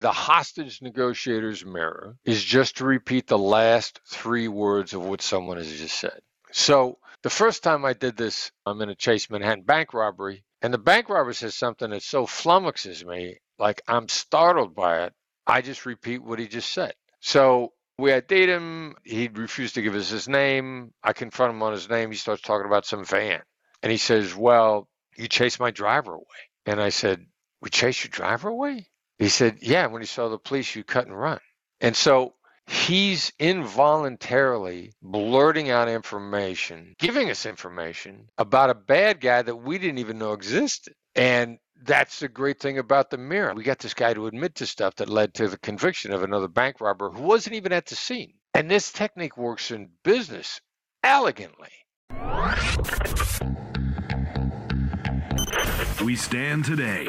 The hostage negotiator's mirror is just to repeat the last three words of what someone has just said. So the first time I did this, I'm in a Chase Manhattan bank robbery, and the bank robber says something that so flummoxes me, like I'm startled by it. I just repeat what he just said. So we had date him. He refused to give us his name. I confront him on his name. He starts talking about some van. And he says, Well, you chased my driver away. And I said, We chased your driver away? He said, Yeah, when he saw the police, you cut and run. And so he's involuntarily blurting out information, giving us information about a bad guy that we didn't even know existed. And that's the great thing about the mirror. We got this guy to admit to stuff that led to the conviction of another bank robber who wasn't even at the scene. And this technique works in business elegantly. We stand today.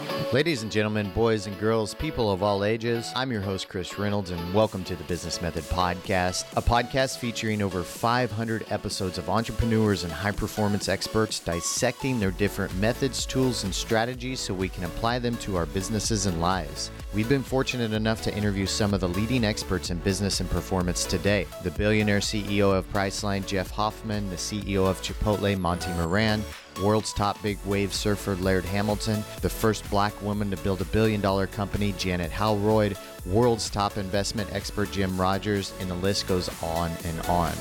Ladies and gentlemen, boys and girls, people of all ages, I'm your host, Chris Reynolds, and welcome to the Business Method Podcast, a podcast featuring over 500 episodes of entrepreneurs and high performance experts dissecting their different methods, tools, and strategies so we can apply them to our businesses and lives. We've been fortunate enough to interview some of the leading experts in business and performance today. The billionaire CEO of Priceline, Jeff Hoffman, the CEO of Chipotle, Monty Moran, world's top big wave surfer Laird Hamilton, the first black woman to build a billion dollar company Janet Howroyd, world's top investment expert Jim Rogers, and the list goes on and on.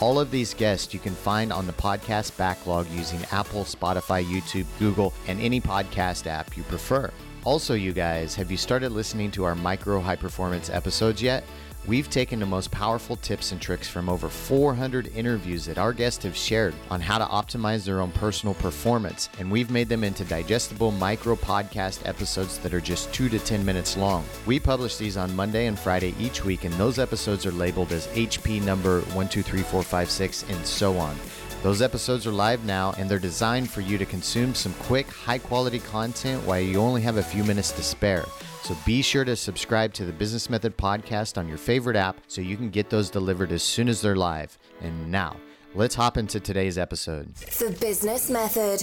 All of these guests you can find on the podcast backlog using Apple, Spotify, YouTube, Google, and any podcast app you prefer. Also, you guys, have you started listening to our micro high performance episodes yet? We've taken the most powerful tips and tricks from over 400 interviews that our guests have shared on how to optimize their own personal performance, and we've made them into digestible micro podcast episodes that are just 2 to 10 minutes long. We publish these on Monday and Friday each week, and those episodes are labeled as HP number 123456 and so on. Those episodes are live now and they're designed for you to consume some quick, high quality content while you only have a few minutes to spare. So be sure to subscribe to the Business Method podcast on your favorite app so you can get those delivered as soon as they're live. And now, let's hop into today's episode. The Business Method.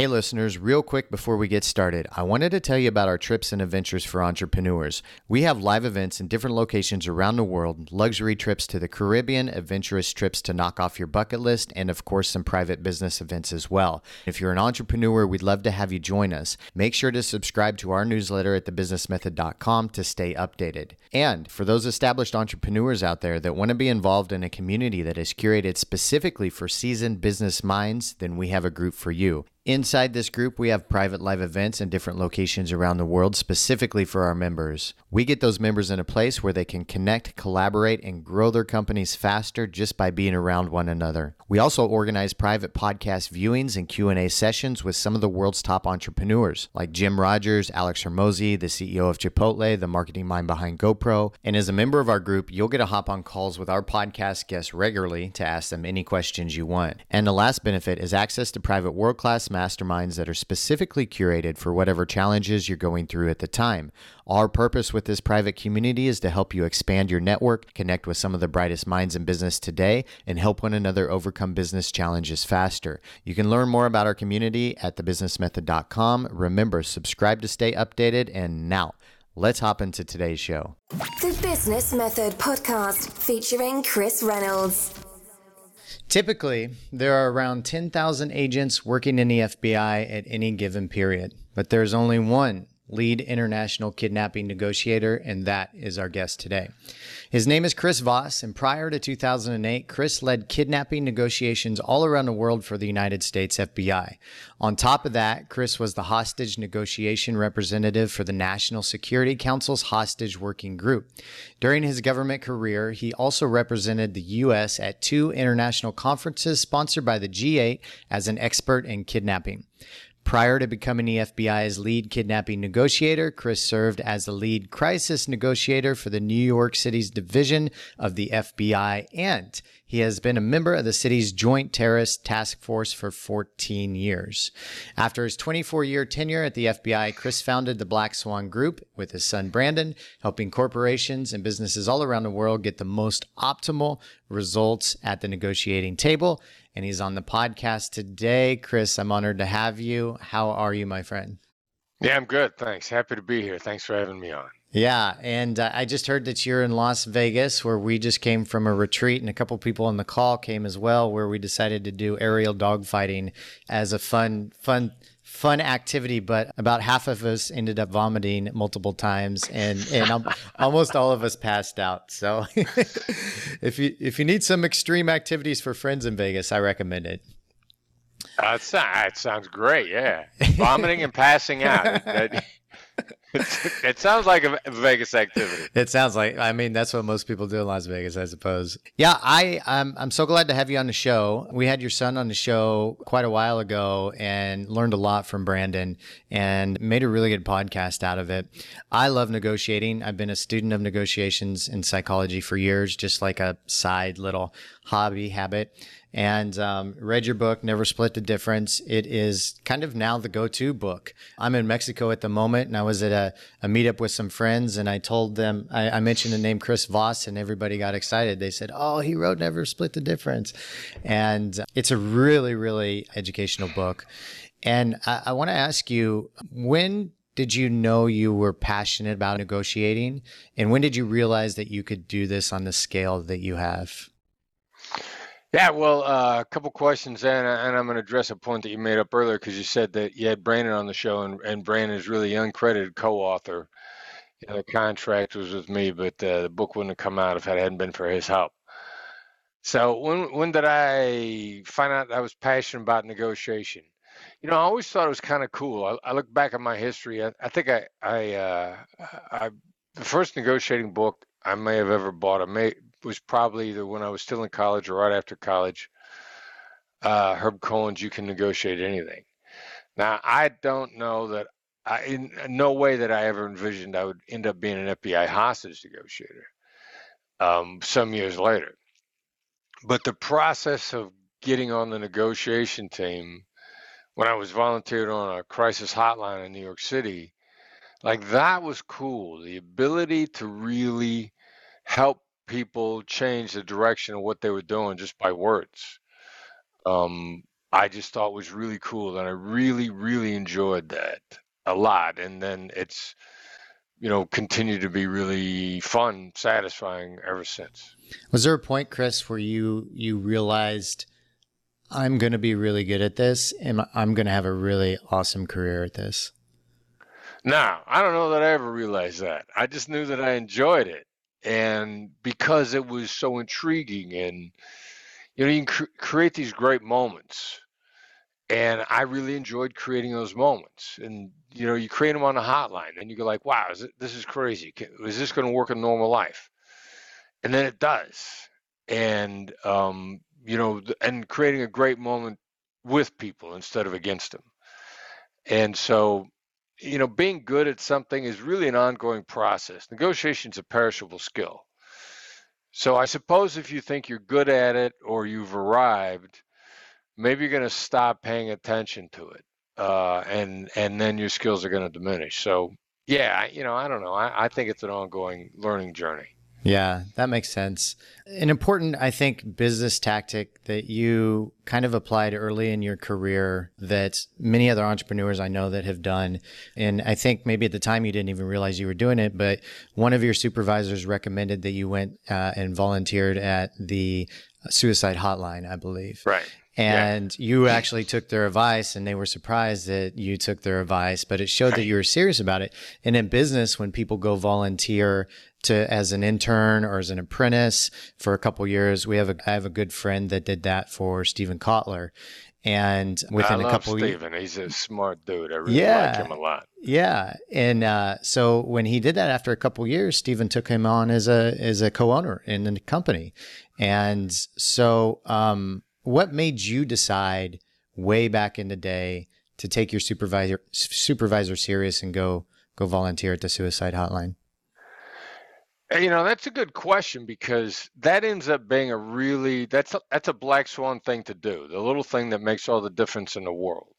Hey, listeners, real quick before we get started, I wanted to tell you about our trips and adventures for entrepreneurs. We have live events in different locations around the world, luxury trips to the Caribbean, adventurous trips to knock off your bucket list, and of course, some private business events as well. If you're an entrepreneur, we'd love to have you join us. Make sure to subscribe to our newsletter at thebusinessmethod.com to stay updated. And for those established entrepreneurs out there that want to be involved in a community that is curated specifically for seasoned business minds, then we have a group for you. Inside this group, we have private live events in different locations around the world specifically for our members. We get those members in a place where they can connect, collaborate, and grow their companies faster just by being around one another. We also organize private podcast viewings and Q&A sessions with some of the world's top entrepreneurs, like Jim Rogers, Alex Hormozi, the CEO of Chipotle, the marketing mind behind GoPro. And as a member of our group, you'll get to hop on calls with our podcast guests regularly to ask them any questions you want. And the last benefit is access to private world-class masterminds that are specifically curated for whatever challenges you're going through at the time. Our purpose with this private community is to help you expand your network, connect with some of the brightest minds in business today, and help one another overcome business challenges faster. You can learn more about our community at thebusinessmethod.com. Remember, subscribe to stay updated. And now, let's hop into today's show. The Business Method Podcast featuring Chris Reynolds. Typically, there are around 10,000 agents working in the FBI at any given period, but there's only one lead international kidnapping negotiator, and that is our guest today. His name is Chris Voss, and prior to 2008, Chris led kidnapping negotiations all around the world for the United States FBI. On top of that, Chris was the hostage negotiation representative for the National Security Council's hostage working group. During his government career, he also represented the U.S. at two international conferences sponsored by the G8 as an expert in kidnapping. Prior to becoming the FBI's lead kidnapping negotiator, Chris served as the lead crisis negotiator for the New York City's division of the FBI, and He has been a member of the city's Joint Terrorist Task Force for 14 years. After his 24 year tenure at the FBI, Chris founded the Black Swan Group with his son Brandon, helping corporations and businesses all around the world get the most optimal results at the negotiating table. And he's on the podcast today. Chris, I'm honored to have you. How are you, my friend? Yeah, I'm good. Thanks. Happy to be here. Thanks for having me on. Yeah, and uh, I just heard that you're in Las Vegas, where we just came from a retreat, and a couple people on the call came as well, where we decided to do aerial dogfighting as a fun, fun, fun activity. But about half of us ended up vomiting multiple times, and and almost all of us passed out. So, if you if you need some extreme activities for friends in Vegas, I recommend it. Uh, it sounds great. Yeah, vomiting and passing out. it sounds like a Vegas activity. It sounds like. I mean, that's what most people do in Las Vegas, I suppose. Yeah, I I'm I'm so glad to have you on the show. We had your son on the show quite a while ago and learned a lot from Brandon and made a really good podcast out of it. I love negotiating. I've been a student of negotiations in psychology for years, just like a side little hobby habit and um, read your book, Never Split the Difference. It is kind of now the go to book. I'm in Mexico at the moment, and I was at a, a meetup with some friends, and I told them, I, I, mentioned the name Chris Voss, and everybody got excited. They said, Oh, he wrote Never Split the Difference. And it's a really, really educational book. And I, I want to ask you, when did you know you were passionate about negotiating? And when did you realize that you could do this on the scale that you have? Yeah, well, uh, a couple questions, and, and I'm going to address a point that you made up earlier because you said that you had Brandon on the show, and, and Brandon is really uncredited co-author. You know, the contract was with me, but uh, the book wouldn't have come out if it hadn't been for his help. So when when did I find out I was passionate about negotiation? You know, I always thought it was kind of cool. I, I, look back at my history. I, I think I I, uh, I the first negotiating book I may have ever bought. I may was probably either when I was still in college or right after college. Uh, Herb Cohen's, "You Can Negotiate Anything." Now, I don't know that I, in no way that I ever envisioned I would end up being an FBI hostage negotiator. Um, some years later, but the process of getting on the negotiation team when I was volunteered on a crisis hotline in New York City, like that was cool. The ability to really help people change the direction of what they were doing just by words. Um, I just thought was really cool, and I really, really enjoyed that a lot. And then it's, you know, continued to be really fun, satisfying ever since. Was there a point, Chris, where you you realized I'm going to be really good at this, and I'm going to have a really awesome career at this? Now, I don't know that I ever realized that. I just knew that I enjoyed it and because it was so intriguing and you know you can cr- create these great moments. And i really enjoyed creating those moments. And you know you create them on a hotline and you go like wow is it, this is crazy. Is this going to work in normal life? And then it does. And um, you know and creating a great moment with people instead of against them and so you know, being good at something is really an ongoing process. Negotiation is a perishable skill. So I suppose if you think you're good at it or you've arrived, maybe you're going to stop paying attention to it, uh, and and then your skills are going to diminish. So yeah, you know, I don't know. I, I think it's an ongoing learning journey. Yeah, that makes sense. An important, I think, business tactic that you kind of applied early in your career that many other entrepreneurs I know that have done. And I think maybe at the time you didn't even realize you were doing it, but one of your supervisors recommended that you went uh, and volunteered at the suicide hotline, I believe. Right and yeah. you actually took their advice and they were surprised that you took their advice but it showed that you were serious about it and in business when people go volunteer to as an intern or as an apprentice for a couple years. We have a I have a good friend that did that for Steven Kotler. And within a couple Steven. He's a smart dude. I really yeah, like him a lot. Yeah. And uh, so when he did that after a couple years, Steven took him on as a as a co-owner in the company. And so um, what made you decide way back in the day to take your supervisor supervisor serious and go go volunteer at the suicide hotline? You know, that's a good question because that ends up being a really that's a, that's a black swan thing to do. The little thing that makes all the difference in the world.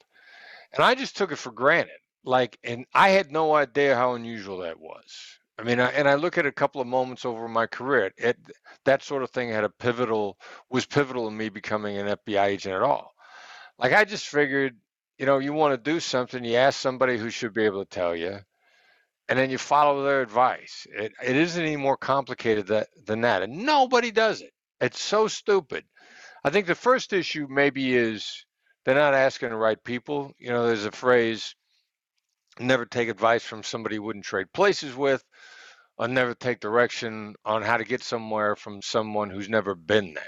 And I just took it for granted. Like and I had no idea how unusual that was. I mean, I, and I look at a couple of moments over my career. It that sort of thing had a pivotal was pivotal in me becoming an FBI agent at all. Like I just figured, you know, you want to do something, you ask somebody who should be able to tell you and then you follow their advice. It, it isn't any more complicated that, than that. And nobody does it. It's so stupid. I think the first issue maybe is they're not asking the right people. You know, there's a phrase never take advice from somebody you wouldn't trade places with, or never take direction on how to get somewhere from someone who's never been there.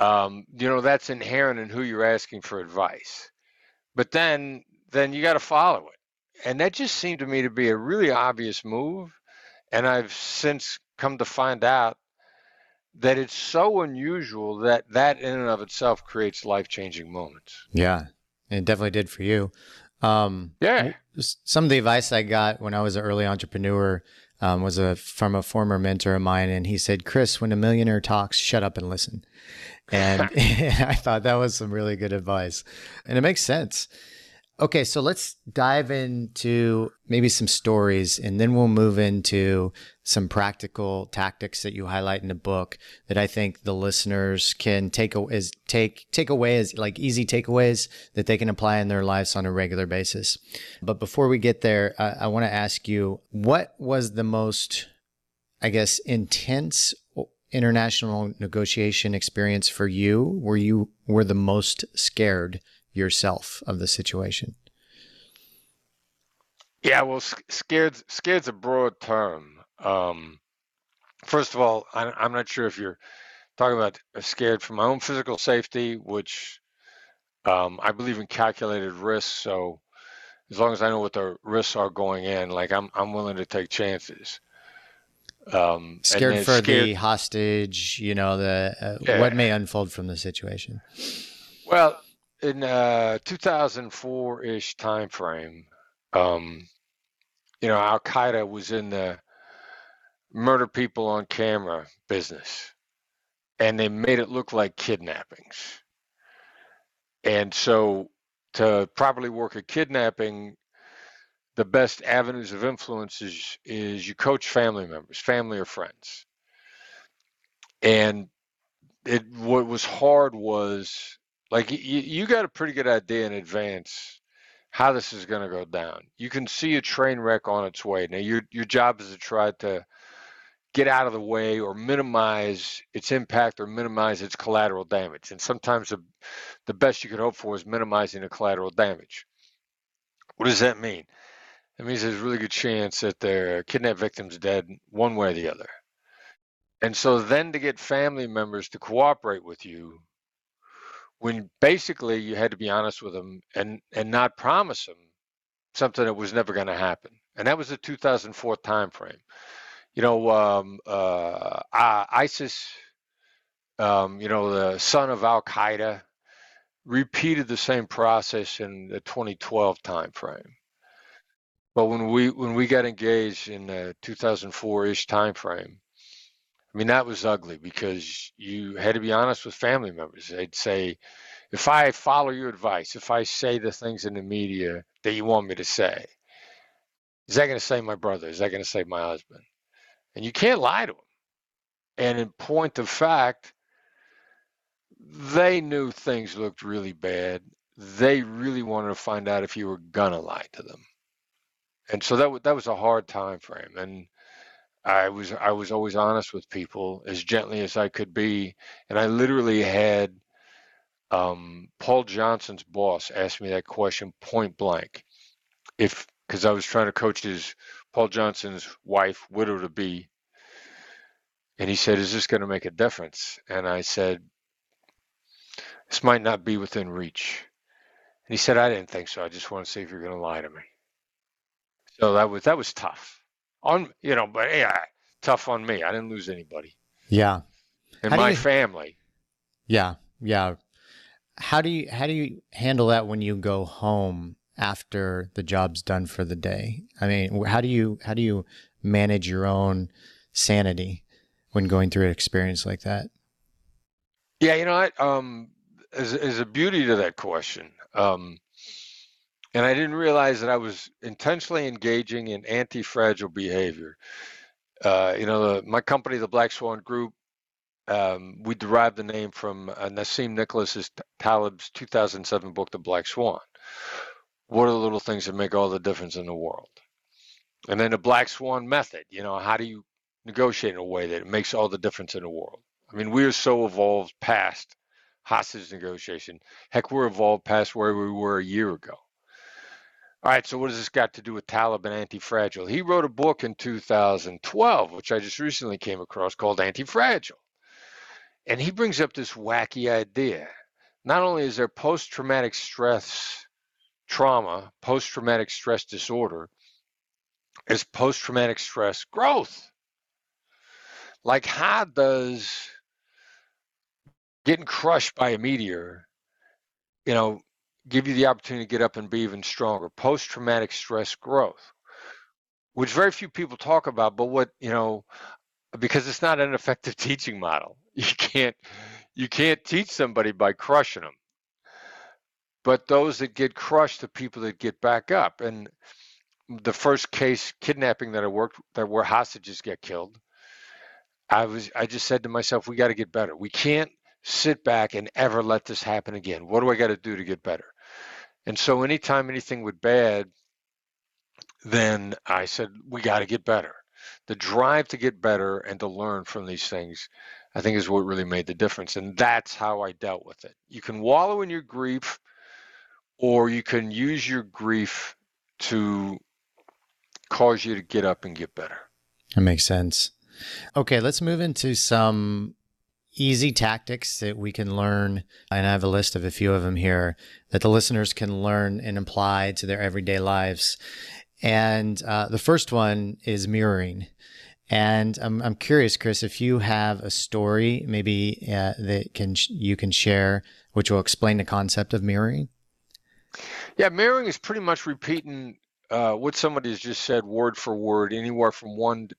Um, you know, that's inherent in who you're asking for advice. But then then you got to follow it and that just seemed to me to be a really obvious move. And I've since come to find out that it's so unusual that that in and of itself creates life changing moments. Yeah, it definitely did for you. Um, yeah. Some of the advice I got when I was an early entrepreneur um, was a from a former mentor of mine, and he said, "Chris, when a millionaire talks, shut up and listen." And I thought that was some really good advice, and it makes sense. Okay, so let's dive into maybe some stories and then we'll move into some practical tactics that you highlight in the book that I think the listeners can take as take take away as like easy takeaways that they can apply in their lives on a regular basis. But before we get there, I, I want to ask you what was the most I guess intense international negotiation experience for you where you were the most scared yourself of the situation? Yeah, well, scared scared's a broad term. Um, first of all, I'm not sure if you're talking about scared for my own physical safety, which um, I believe in calculated risks. So as long as I know what the risks are going in, like I'm I'm willing to take chances. Um, scared for scared, the hostage, you know, the uh, yeah. what may unfold from the situation. Well, in uh 2004-ish time frame um you know al qaeda was in the murder people on camera business and they made it look like kidnappings. And so to properly work a kidnapping the best avenues of influence is, is you coach family members family or friends. And it what was hard was like you, you got a pretty good idea in advance how this is going to go down. You can see a train wreck on its way. Now your your job is to try to get out of the way or minimize its impact or minimize its collateral damage. And sometimes the, the best you can hope for is minimizing the collateral damage. What does that mean? It means there's a really good chance that their kidnapped victim's dead one way or the other. And so then to get family members to cooperate with you when basically you had to be honest with them and and not promise them something that was never going to happen. And that was the 2004 timeframe. You know, um, uh, ISIS, um, you know, the son of Al Qaeda, repeated the same process in the 2012 timeframe. But when we when we got engaged in the 2004-ish timeframe, I mean, that was ugly because you had to be honest with family members. They'd say, if I follow your advice, if I say the things in the media that you want me to say, is that going to save my brother? Is that going to save my husband? And you can't lie to them. And in point of fact, they knew things looked really bad. They really wanted to find out if you were gonna lie to them. And so that that was a hard time frame. And I was I was always honest with people as gently as I could be, and I literally had um, Paul Johnson's boss ask me that question point blank, if because I was trying to coach his Paul Johnson's wife, widow to be, and he said, "Is this going to make a difference?" And I said, "This might not be within reach." And he said, "I didn't think so. I just want to see if you're going to lie to me." So that was that was tough on you know, but yeah, tough on me. I didn't lose anybody. Yeah, and how my you, family. Yeah, yeah. How do you how do you handle that when you go home after the job's done for the day? I mean, how do you how do you manage your own sanity when going through an experience like that? Yeah, you know what? Um, there's, a beauty to that question. Um, and I didn't realize that I was intentionally engaging in anti-fragile behavior. Uh, you know, the, my company, the Black Swan Group, um, we derived the name from uh, Nassim Nicholas's Taleb's 2007 book, The Black Swan. What are the little things that make all the difference in the world? And then the Black Swan method. You know, how do you negotiate in a way that it makes all the difference in the world? I mean, we are so evolved past hostage negotiation. Heck, we're evolved past where we were a year ago. All right, so what does this got to do with Taleb and Anti-Fragile? He wrote a book in 2012, which I just recently came across called Anti-Fragile. And he brings up this wacky idea. Not only is there post-traumatic stress trauma, post-traumatic stress disorder, is post-traumatic stress growth. Like how does getting crushed by a meteor, you know, give you the opportunity to get up and be even stronger. Post traumatic stress growth, which very few people talk about, but what, you know, because it's not an effective teaching model. You can't you can't teach somebody by crushing them. But those that get crushed, the people that get back up. And the first case kidnapping that I worked that where hostages get killed, I was I just said to myself, we got to get better. We can't sit back and ever let this happen again. What do I got to do to get better? And so anytime anything went bad, then I said, we got to get better. The drive to get better and to learn from these things, I think, is what really made the difference. And that's how I dealt with it. You can wallow in your grief, or you can use your grief to cause you to get up and get better. That makes sense. Okay, let's move into some easy tactics that we can learn. And I have a list of a few of them here that the listeners can learn and apply to their everyday lives. And uh, the first one is mirroring. And I'm, I'm curious, Chris, if you have a story maybe uh, that can you can share, which will explain the concept of mirroring. Yeah, mirroring is pretty much repeating uh, what somebody has just said word for word, anywhere from one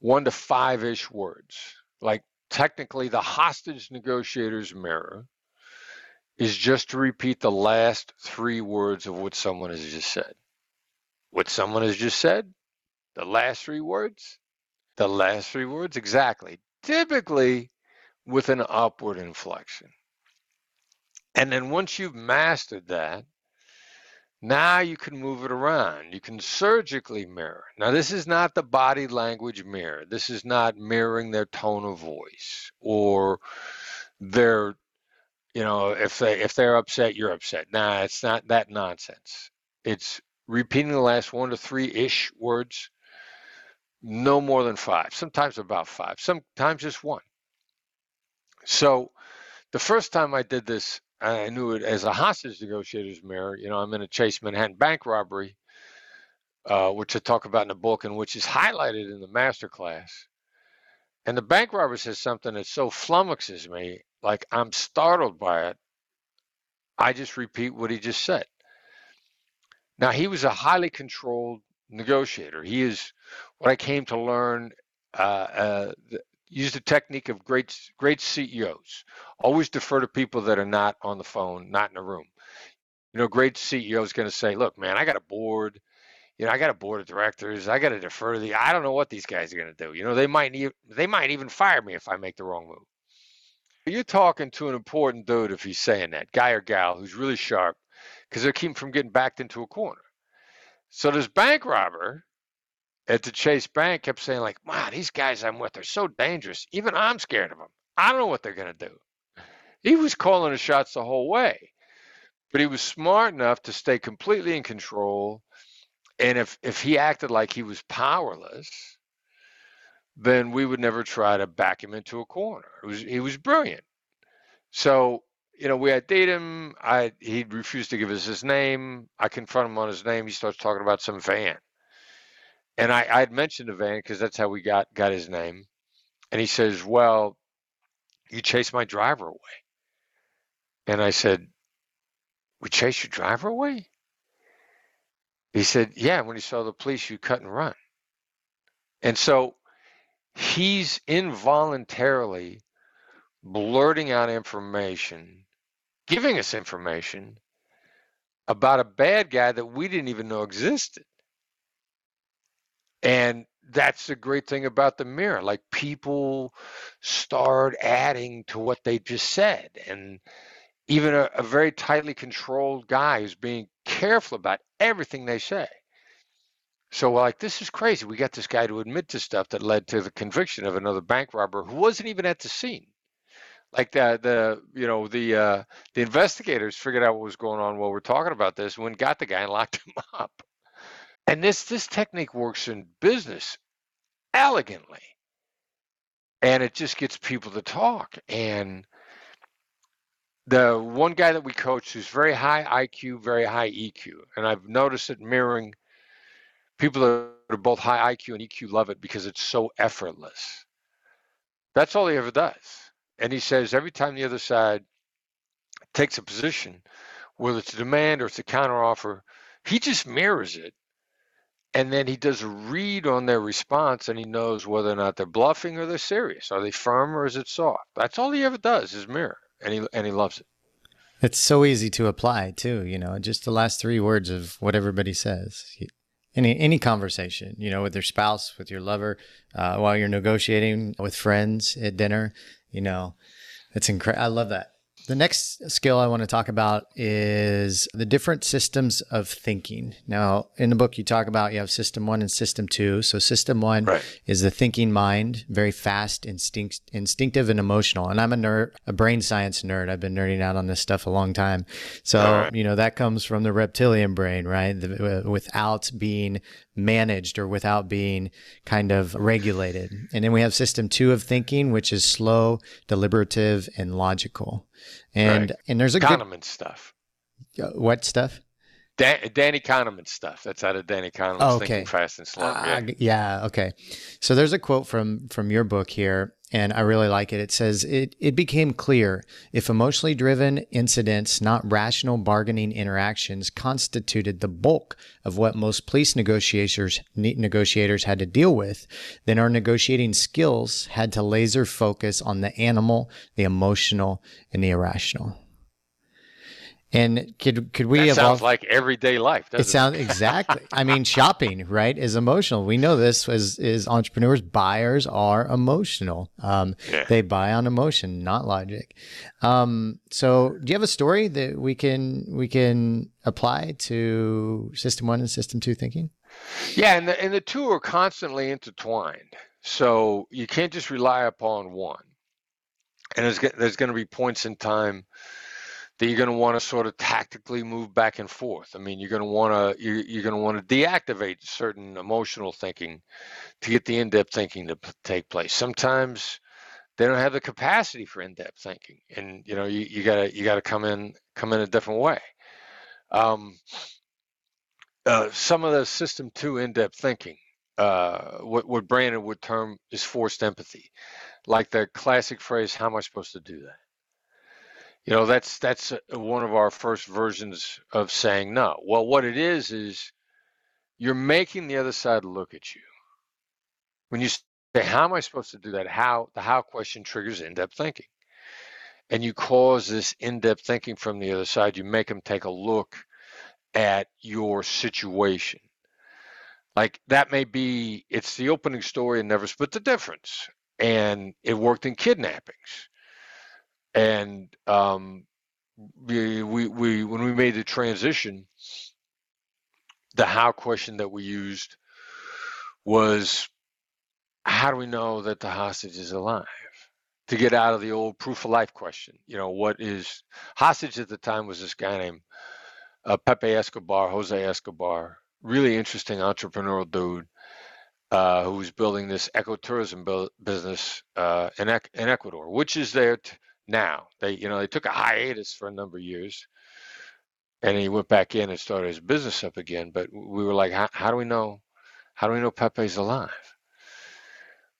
one to five ish words. Like technically the hostage negotiator's mirror is just to repeat the last three words of what someone has just said. What someone has just said, the last three words, the last three words, exactly. Typically with an upward inflection. And then once you've mastered that, now you can move it around. You can surgically mirror. Now, this is not the body language mirror. This is not mirroring their tone of voice or their, you know, if they if they're upset, you're upset. Nah, it's not that nonsense. It's repeating the last one to three ish words, no more than five. Sometimes about five. Sometimes just one. So, the first time I did this I knew it as a hostage negotiator's mirror. You know, I'm in a Chase Manhattan bank robbery, uh, which I talk about in the book and which is highlighted in the master class. And the bank robber says something that so flummoxes me, like I'm startled by it. I just repeat what he just said. Now, he was a highly controlled negotiator. He is what I came to learn uh, uh, use the technique of great great CEOs. Always defer to people that are not on the phone, not in a room. You know, great CEO is going to say, "Look, man, I got a board. You know, I got a board of directors. I got to defer to the. I don't know what these guys are going to do. You know, they might need, they might even fire me if I make the wrong move." You're talking to an important dude if he's saying that, guy or gal who's really sharp, because they're keeping from getting backed into a corner. So this bank robber at the Chase Bank kept saying, like, wow, these guys I'm with are so dangerous. Even I'm scared of them. I don't know what they're going to do. He was calling the shots the whole way, but he was smart enough to stay completely in control. And if, if he acted like he was powerless, then we would never try to back him into a corner. Was, he was brilliant. So, you know, we had date him. I he refused to give us his name. I confront him on his name. He starts talking about some van. And I, I had mentioned the van because that's how we got got his name. And he says, "Well, you chased my driver away." And I said, "We chased your driver away?" He said, Yeah, when he saw the police, you cut and run. And so he's involuntarily blurting out information, giving us information about a bad guy that we didn't even know existed. And that's the great thing about the mirror. Like people start adding to what they just said. And even a, a very tightly controlled guy who's being careful about everything they say. So like this is crazy. We got this guy to admit to stuff that led to the conviction of another bank robber who wasn't even at the scene. Like the the you know the uh, the investigators figured out what was going on while we're talking about this. When got the guy and locked him up. And this this technique works in business elegantly, and it just gets people to talk. And the one guy that we coach who's very high IQ, very high EQ, and I've noticed it mirroring people that are both high IQ and EQ love it because it's so effortless. That's all he ever does. And he says every time the other side takes a position, whether it's a demand or it's a counteroffer, he just mirrors it. And then he does a read on their response and he knows whether or not they're bluffing or they're serious. Are they firm or is it soft? That's all he ever does is mirror. And he and he loves it. It's so easy to apply too, you know, just the last three words of what everybody says any any conversation, you know, with your spouse, with your lover, uh, while you're negotiating with friends at dinner, you know, it's incredible. I love that. The next skill I want to talk about is the different systems of thinking. Now, in the book, you talk about you have system one and system two. So, system one right. is the thinking mind, very fast, instinct, instinctive, and emotional. And I'm a nerd, a brain science nerd. I've been nerding out on this stuff a long time. So, right. you know, that comes from the reptilian brain, right? The, uh, without being managed or without being kind of regulated. And then we have system two of thinking, which is slow, deliberative, and logical. And right. and there's a Kahneman good, stuff. Uh, what stuff? Dan, Danny Kahneman stuff. That's out of Danny Kahneman's oh, okay. Thinking Fast and Slow. Uh, yeah. yeah. Okay. So there's a quote from from your book here, and I really like it. It says it it became clear if emotionally driven incidents, not rational bargaining interactions, constituted the bulk of what most police negotiators negotiators had to deal with, then our negotiating skills had to laser focus on the animal, the emotional, and the irrational. And could could we that evolve? Sounds like everyday life. it sounds exactly. I mean, shopping right is emotional. We know this as as entrepreneurs. Buyers are emotional. Um, yeah. They buy on emotion, not logic. Um, so, do you have a story that we can we can apply to system one and system two thinking? Yeah, and the and the two are constantly intertwined. So you can't just rely upon one. And there's there's going to be points in time that you're going to want to sort of tactically move back and forth. I mean, you're going to want to you're, you're going to want to deactivate certain emotional thinking to get the in-depth thinking to p- take place. Sometimes they don't have the capacity for in-depth thinking, and you know you, you gotta you gotta come in come in a different way. Um, uh, some of the system two in-depth thinking, uh, what what Brandon would term is forced empathy, like the classic phrase, "How am I supposed to do that?" You know, that's that's one of our first versions of saying no. Well, what it is is you're making the other side look at you. When you say, "How am I supposed to do that?" How the how question triggers in-depth thinking, and you cause this in-depth thinking from the other side. You make them take a look at your situation. Like that may be it's the opening story and never split the difference, and it worked in kidnappings and um, we, we, we when we made the transition, the how question that we used was how do we know that the hostage is alive? To get out of the old proof of life question, you know, what is hostage at the time was this guy named uh, Pepe Escobar, Jose Escobar, really interesting entrepreneurial dude uh, who was building this ecotourism bu- business uh, in, in Ecuador, which is there. Now. They, you know, they took a hiatus for a number of years, and he went back in and started his business up again. But we were like, how, do we know? How do we know Pepe's alive?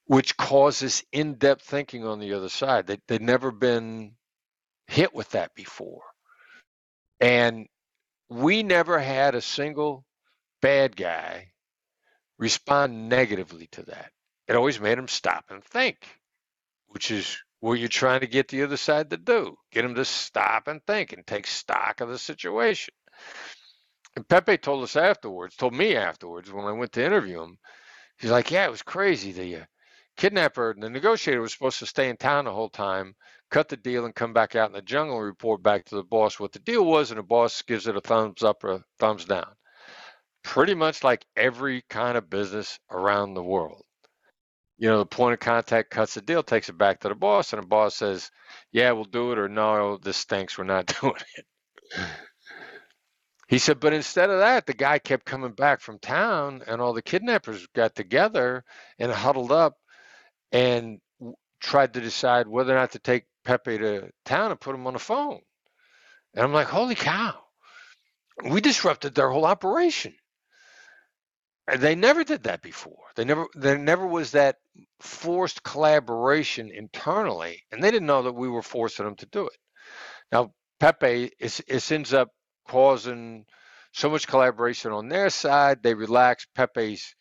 Which causes in-depth thinking on the other side. They, they'd never been hit with that before, and we never had a single bad guy respond negatively to that. It always made him stop and think, which is what you're trying to get the other side to do. Get them to stop and think and take stock of the situation. And Pepe told us afterwards, told me afterwards when I went to interview him, he's like, yeah, it was crazy. The uh, kidnapper, the negotiator was supposed to stay in town the whole time, cut the deal and come back out in the jungle and report back to the boss what the deal was, and the boss gives it a thumbs up or a thumbs down. Pretty much like every kind of business around the world. You know, the point of contact cuts the deal, takes it back to the boss, and the boss says, Yeah, we'll do it, or no, this stinks, we're not doing it. He said, but instead of that, the guy kept coming back from town, and all the kidnappers got together and huddled up and tried to decide whether or not to take Pepe to town and put him on the phone. And I'm like, holy cow, we disrupted their whole operation. They never did that before. They never, there never was that forced collaboration internally, and they didn't know that we were forcing them to do it. Now, Pepe, it, it ends up causing so much collaboration on their side. They relax. Pepe's,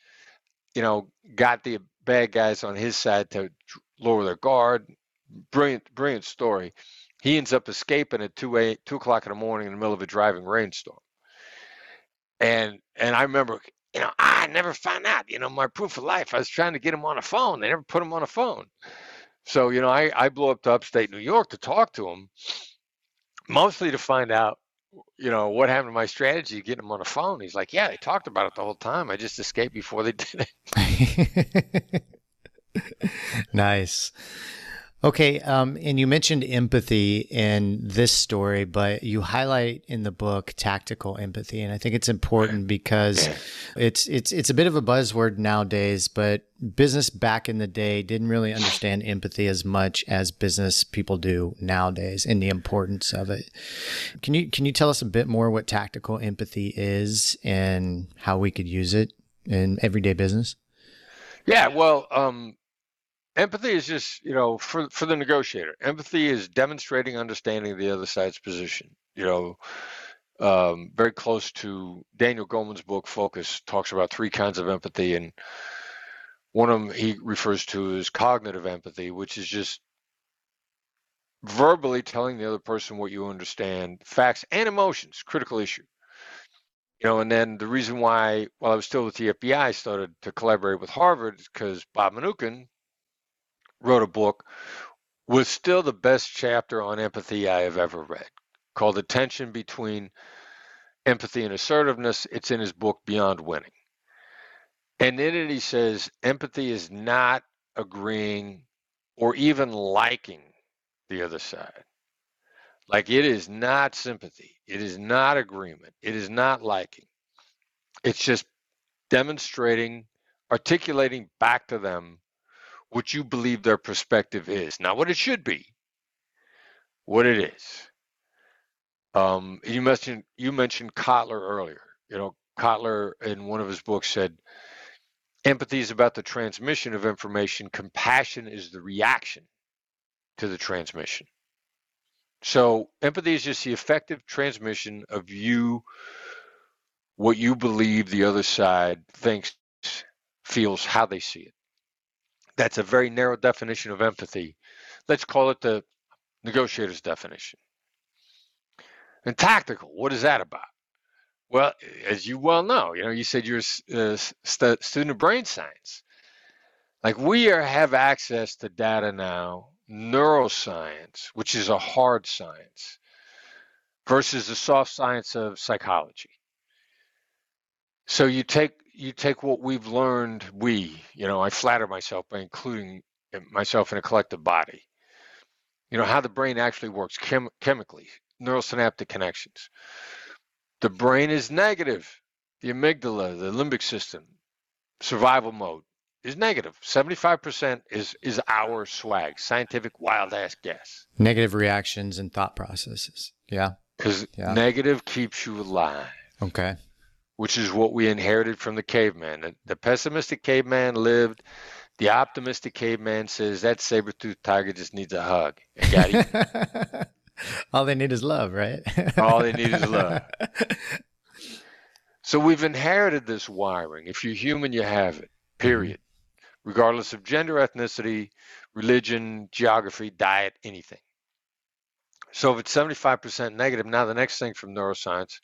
you know, got the bad guys on his side to lower their guard. Brilliant, brilliant story. He ends up escaping at two eight two o'clock in the morning in the middle of a driving rainstorm. And and I remember, you know, ah, I never found out. You know, my proof of life. I was trying to get him on a phone. They never put him on a phone. So you know, I I blew up to upstate New York to talk to him, mostly to find out you know, what happened to my strategy getting him on a phone? He's like, yeah, they talked about it the whole time. I just escaped before they did it. nice. Okay, um, and you mentioned empathy in this story, but you highlight in the book tactical empathy, and I think it's important because it's it's it's a bit of a buzzword nowadays. But business back in the day didn't really understand empathy as much as business people do nowadays, and the importance of it. Can you can you tell us a bit more what tactical empathy is and how we could use it in everyday business? Yeah, well, um, empathy is just you know for for the negotiator. Empathy is demonstrating understanding the other side's position you know. Um, very close to daniel goleman's book focus talks about three kinds of empathy and one of them he refers to as cognitive empathy which is just verbally telling the other person what you understand facts and emotions critical issue. You know and then the reason why while i was still with the fbi i started to collaborate with harvard is because bob Mnookin, wrote a book was still the best chapter on empathy I have ever read, called The Tension Between Empathy and Assertiveness. It's in his book, Beyond Winning. And in it, he says empathy is not agreeing or even liking the other side. Like it is not sympathy, it is not agreement, it is not liking. It's just demonstrating, articulating back to them what you believe their perspective is, not what it should be, what it is. Um, you mentioned you mentioned Kotler earlier. You know, Kotler in one of his books said, "Empathy is about the transmission of information. Compassion is the reaction to the transmission." So empathy is just the effective transmission of you, what you believe the other side thinks, feels, how they see it. That's a very narrow definition of empathy. Let's call it the negotiator's definition. And tactical, what is that about? Well, as you well know, you know, you said you're a uh, st- student of brain science. Like we are have access to data now, neuroscience, which is a hard science, versus the soft science of psychology. So you take you take what we've learned, we, you know, I flatter myself by including myself in a collective body. You know, how the brain actually works chem- chemically, neurosynaptic connections. The brain is negative. The amygdala, the limbic system, survival mode is negative. 75% is is our swag, scientific wild ass guess. Negative reactions and thought processes. Yeah. Cuz yeah. negative keeps you alive. Okay which is what we inherited from the caveman. The pessimistic caveman lived. The optimistic caveman says that saber-toothed tiger just needs a hug. All they need is love, right? All they need is love. So we've inherited this wiring. If you're human, you have it, period. Mm-hmm. Regardless of gender, ethnicity, religion, geography, diet, anything. So if it's 75% negative, now the next thing from neuroscience,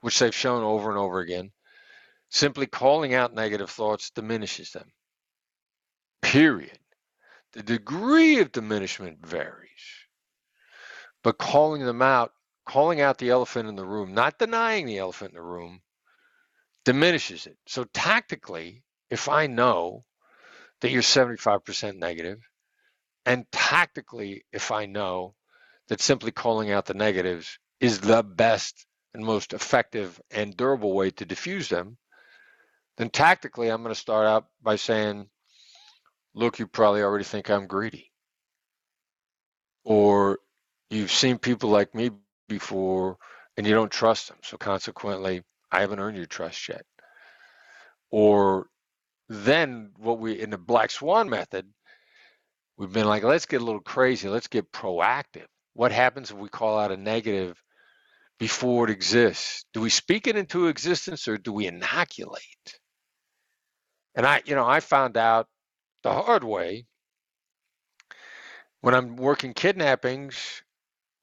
which they've shown over and over again, simply calling out negative thoughts diminishes them. Period. The degree of diminishment varies. But calling them out, calling out the elephant in the room, not denying the elephant in the room, diminishes it. So tactically, if I know that you're 75% negative, and tactically, if I know that simply calling out the negatives is the best and most effective and durable way to diffuse them, then tactically, I'm going to start out by saying, look, you probably already think I'm greedy. Or you've seen people like me before and you don't trust them. So consequently, I haven't earned your trust yet. Or then what we, in the black swan method, we've been like, let's get a little crazy. Let's get proactive. What happens if we call out a negative before it exists? Do we speak it into existence or do we inoculate? And I, you know, I found out the hard way when I'm working kidnappings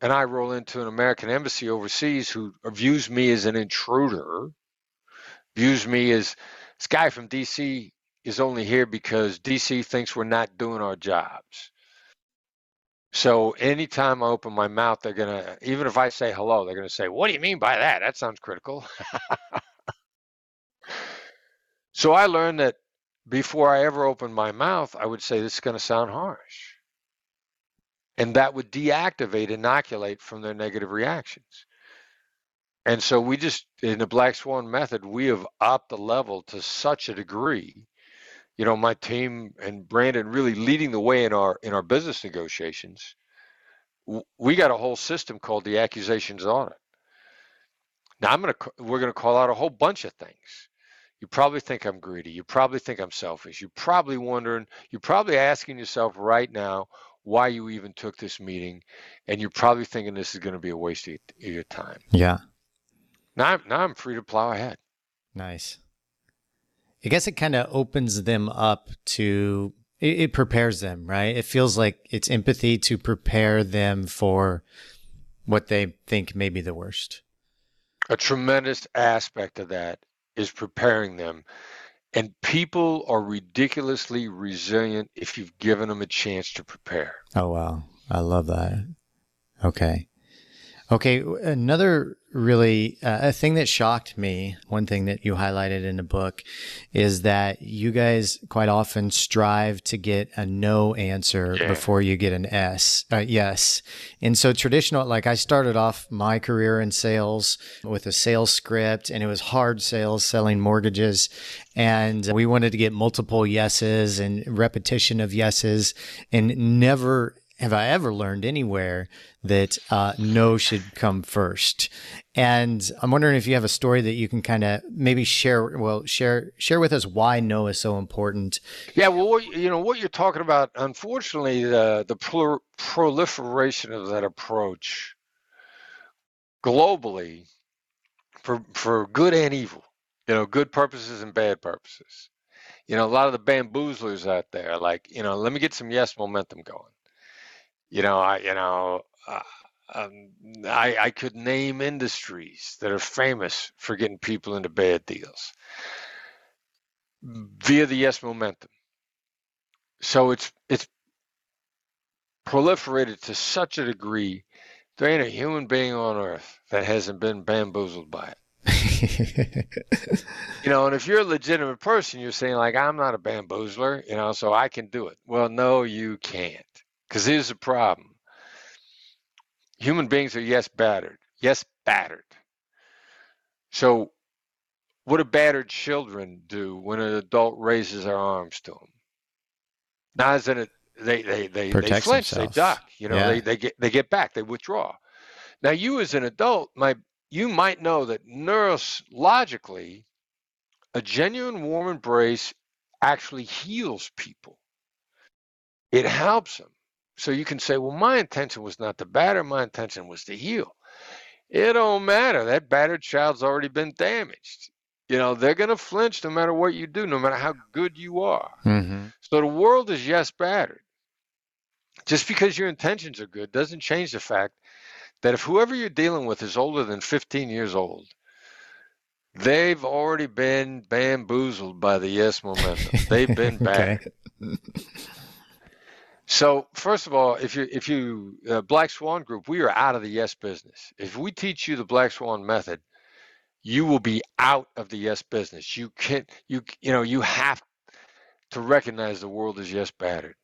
and I roll into an American embassy overseas who views me as an intruder, views me as this guy from DC is only here because DC thinks we're not doing our jobs. So anytime I open my mouth, they're gonna, even if I say hello, they're gonna say, "What do you mean by that? That sounds critical." so I learned that before I ever opened my mouth, I would say, This is going to sound harsh. And that would deactivate, inoculate from their negative reactions. And so we just, in the Black Swan method, we have upped the level to such a degree. You know, my team and Brandon really leading the way in our in our business negotiations. We got a whole system called the accusations audit. Now I'm gonna we're gonna call out a whole bunch of things you probably think I'm greedy. You probably think I'm selfish. You're probably wondering, you're probably asking yourself right now why you even took this meeting. And you're probably thinking this is going to be a waste of your time. Yeah. Now now I'm free to plow ahead. Nice. I guess it kind of opens them up to, it, it prepares them, right? It feels like it's empathy to prepare them for what they think may be the worst. A tremendous aspect of that is preparing them. And people are ridiculously resilient if you've given them a chance to prepare. Oh, wow. I love that. Okay. Okay, another really uh, a thing that shocked me, one thing that you highlighted in the book is that you guys quite often strive to get a no answer yeah. before you get an S, uh, yes. And so traditional like I started off my career in sales with a sales script and it was hard sales selling mortgages and we wanted to get multiple yeses and repetition of yeses and never have I ever learned anywhere that uh, no should come first. And I'm wondering if you have a story that you can kind of maybe share. Well, share share with us why no is so important. Yeah, well, you know what you're talking about. Unfortunately, the the pro- proliferation of that approach globally, for for good and evil, you know, good purposes and bad purposes. You know, a lot of the bamboozlers out there, like, you know, let me get some yes momentum going you know, I you know, uh, um, I I could name industries that are famous for getting people into bad deals via the yes momentum. So it's it's proliferated to such a degree. There ain't a human being on earth that hasn't been bamboozled by it. you know, and if you're a legitimate person, you're saying like, I'm not a bamboozler, you know, so I can do it. Well, no, you can't. Because here's the problem human beings are yes battered, yes battered. So, what do battered children do when an adult raises their arms to them? Now, as in it, they they they, they flinch, themselves. they duck. You know, yeah. they they get they get back, they withdraw. Now, you as an adult might you might know that neurologically, a genuine warm embrace actually heals people. It helps them. So you can say, well, my intention was not to batter, my intention was to heal. It don't matter. That battered child's already been damaged. you know, they're going to flinch no matter what you do, no matter how good you are. Mm-hmm. So the world is yes battered. Just because your intentions are good doesn't change the fact that if whoever you're dealing with is older than 15 years old, they've already been bamboozled by the yes momentum. They've been bad. okay. So first of all, if you if you uh, Black Swan Group, we are out of the yes business. If we teach you the Black Swan method, you will be out of the yes business. You can you you know you have to recognize the world is yes battered.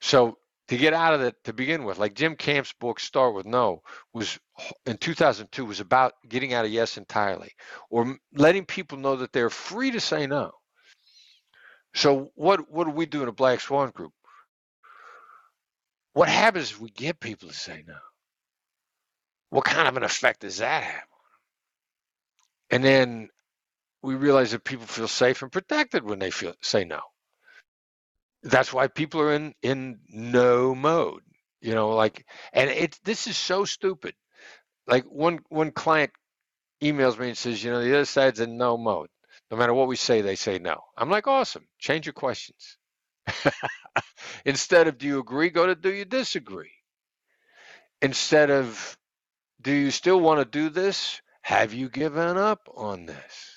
So to get out of it to begin with, like Jim Camp's book Start with No was in 2002 was about getting out of yes entirely or letting people know that they're free to say no. So what what do we do in a Black Swan Group? What happens if we get people to say no? What kind of an effect does that have? And then we realize that people feel safe and protected when they feel say no. That's why people are in in no mode. You know, like and it's this is so stupid. Like one one client emails me and says, you know, the other side's in no mode. No matter what we say, they say no. I'm like, awesome. Change your questions. Instead of do you agree, go to do you disagree. Instead of do you still want to do this? Have you given up on this?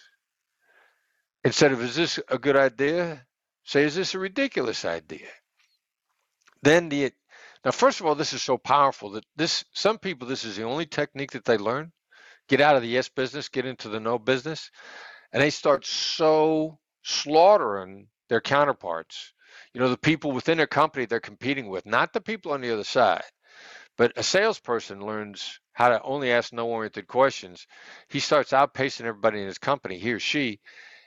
Instead of is this a good idea? Say, is this a ridiculous idea? Then the now, first of all, this is so powerful that this some people this is the only technique that they learn. Get out of the yes business, get into the no business, and they start so slaughtering their counterparts. You know, the people within their company they're competing with, not the people on the other side. But a salesperson learns how to only ask no oriented questions. He starts outpacing everybody in his company, he or she,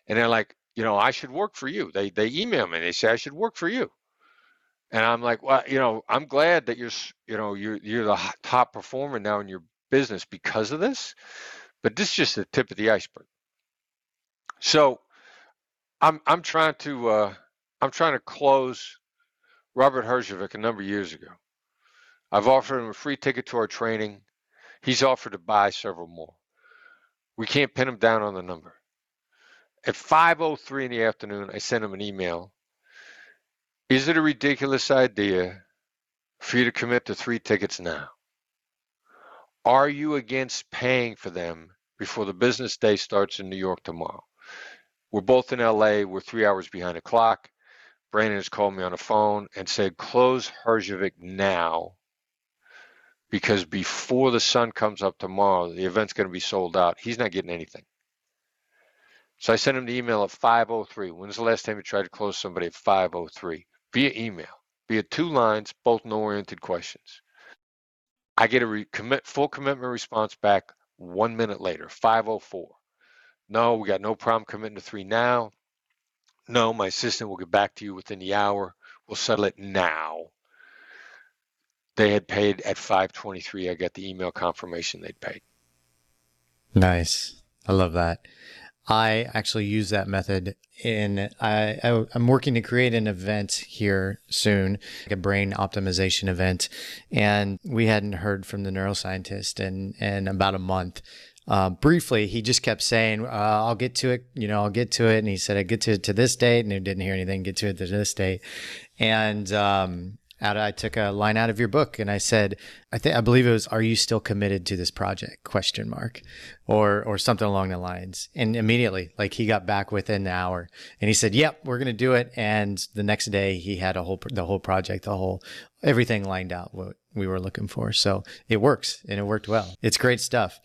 and they're like, you know, I should work for you. They they email me. And they say I should work for you, and I'm like, well, you know, I'm glad that you're, you know, you're you're the top performer now in your business because of this, but this is just the tip of the iceberg. So, I'm I'm trying to uh, I'm trying to close Robert Herjavec a number of years ago. I've offered him a free ticket to our training. He's offered to buy several more. We can't pin him down on the number. At 5:03 in the afternoon, I sent him an email. Is it a ridiculous idea for you to commit to three tickets now? Are you against paying for them before the business day starts in New York tomorrow? We're both in LA. We're three hours behind the clock. Brandon has called me on the phone and said, close Herjavec now because before the sun comes up tomorrow, the event's going to be sold out. He's not getting anything. So I sent him the email at 503. When's the last time you tried to close somebody at 503? Via email, via two lines, both no-oriented questions. I get a re- commit, full commitment response back one minute later, 504. No, we got no problem committing to three now. No, my assistant will get back to you within the hour. We'll settle it now. They had paid at 523. I got the email confirmation they'd paid. Nice. I love that. I actually use that method in I, I am working to create an event here soon, like a brain optimization event, and we hadn't heard from the neuroscientist in in about a month. Uh, briefly, he just kept saying, uh, "I'll get to it," you know, "I'll get to it," and he said, "I get to it to this date," and he didn't hear anything. Get to it to this date, and um, out I took a line out of your book and I said, I think I believe it was, "Are you still committed to this project?" Question mark, or or something along the lines. And immediately, like he got back within the hour, and he said, "Yep, we're gonna do it." And the next day, he had a whole the whole project, the whole everything lined out what we were looking for. So it works, and it worked well. It's great stuff.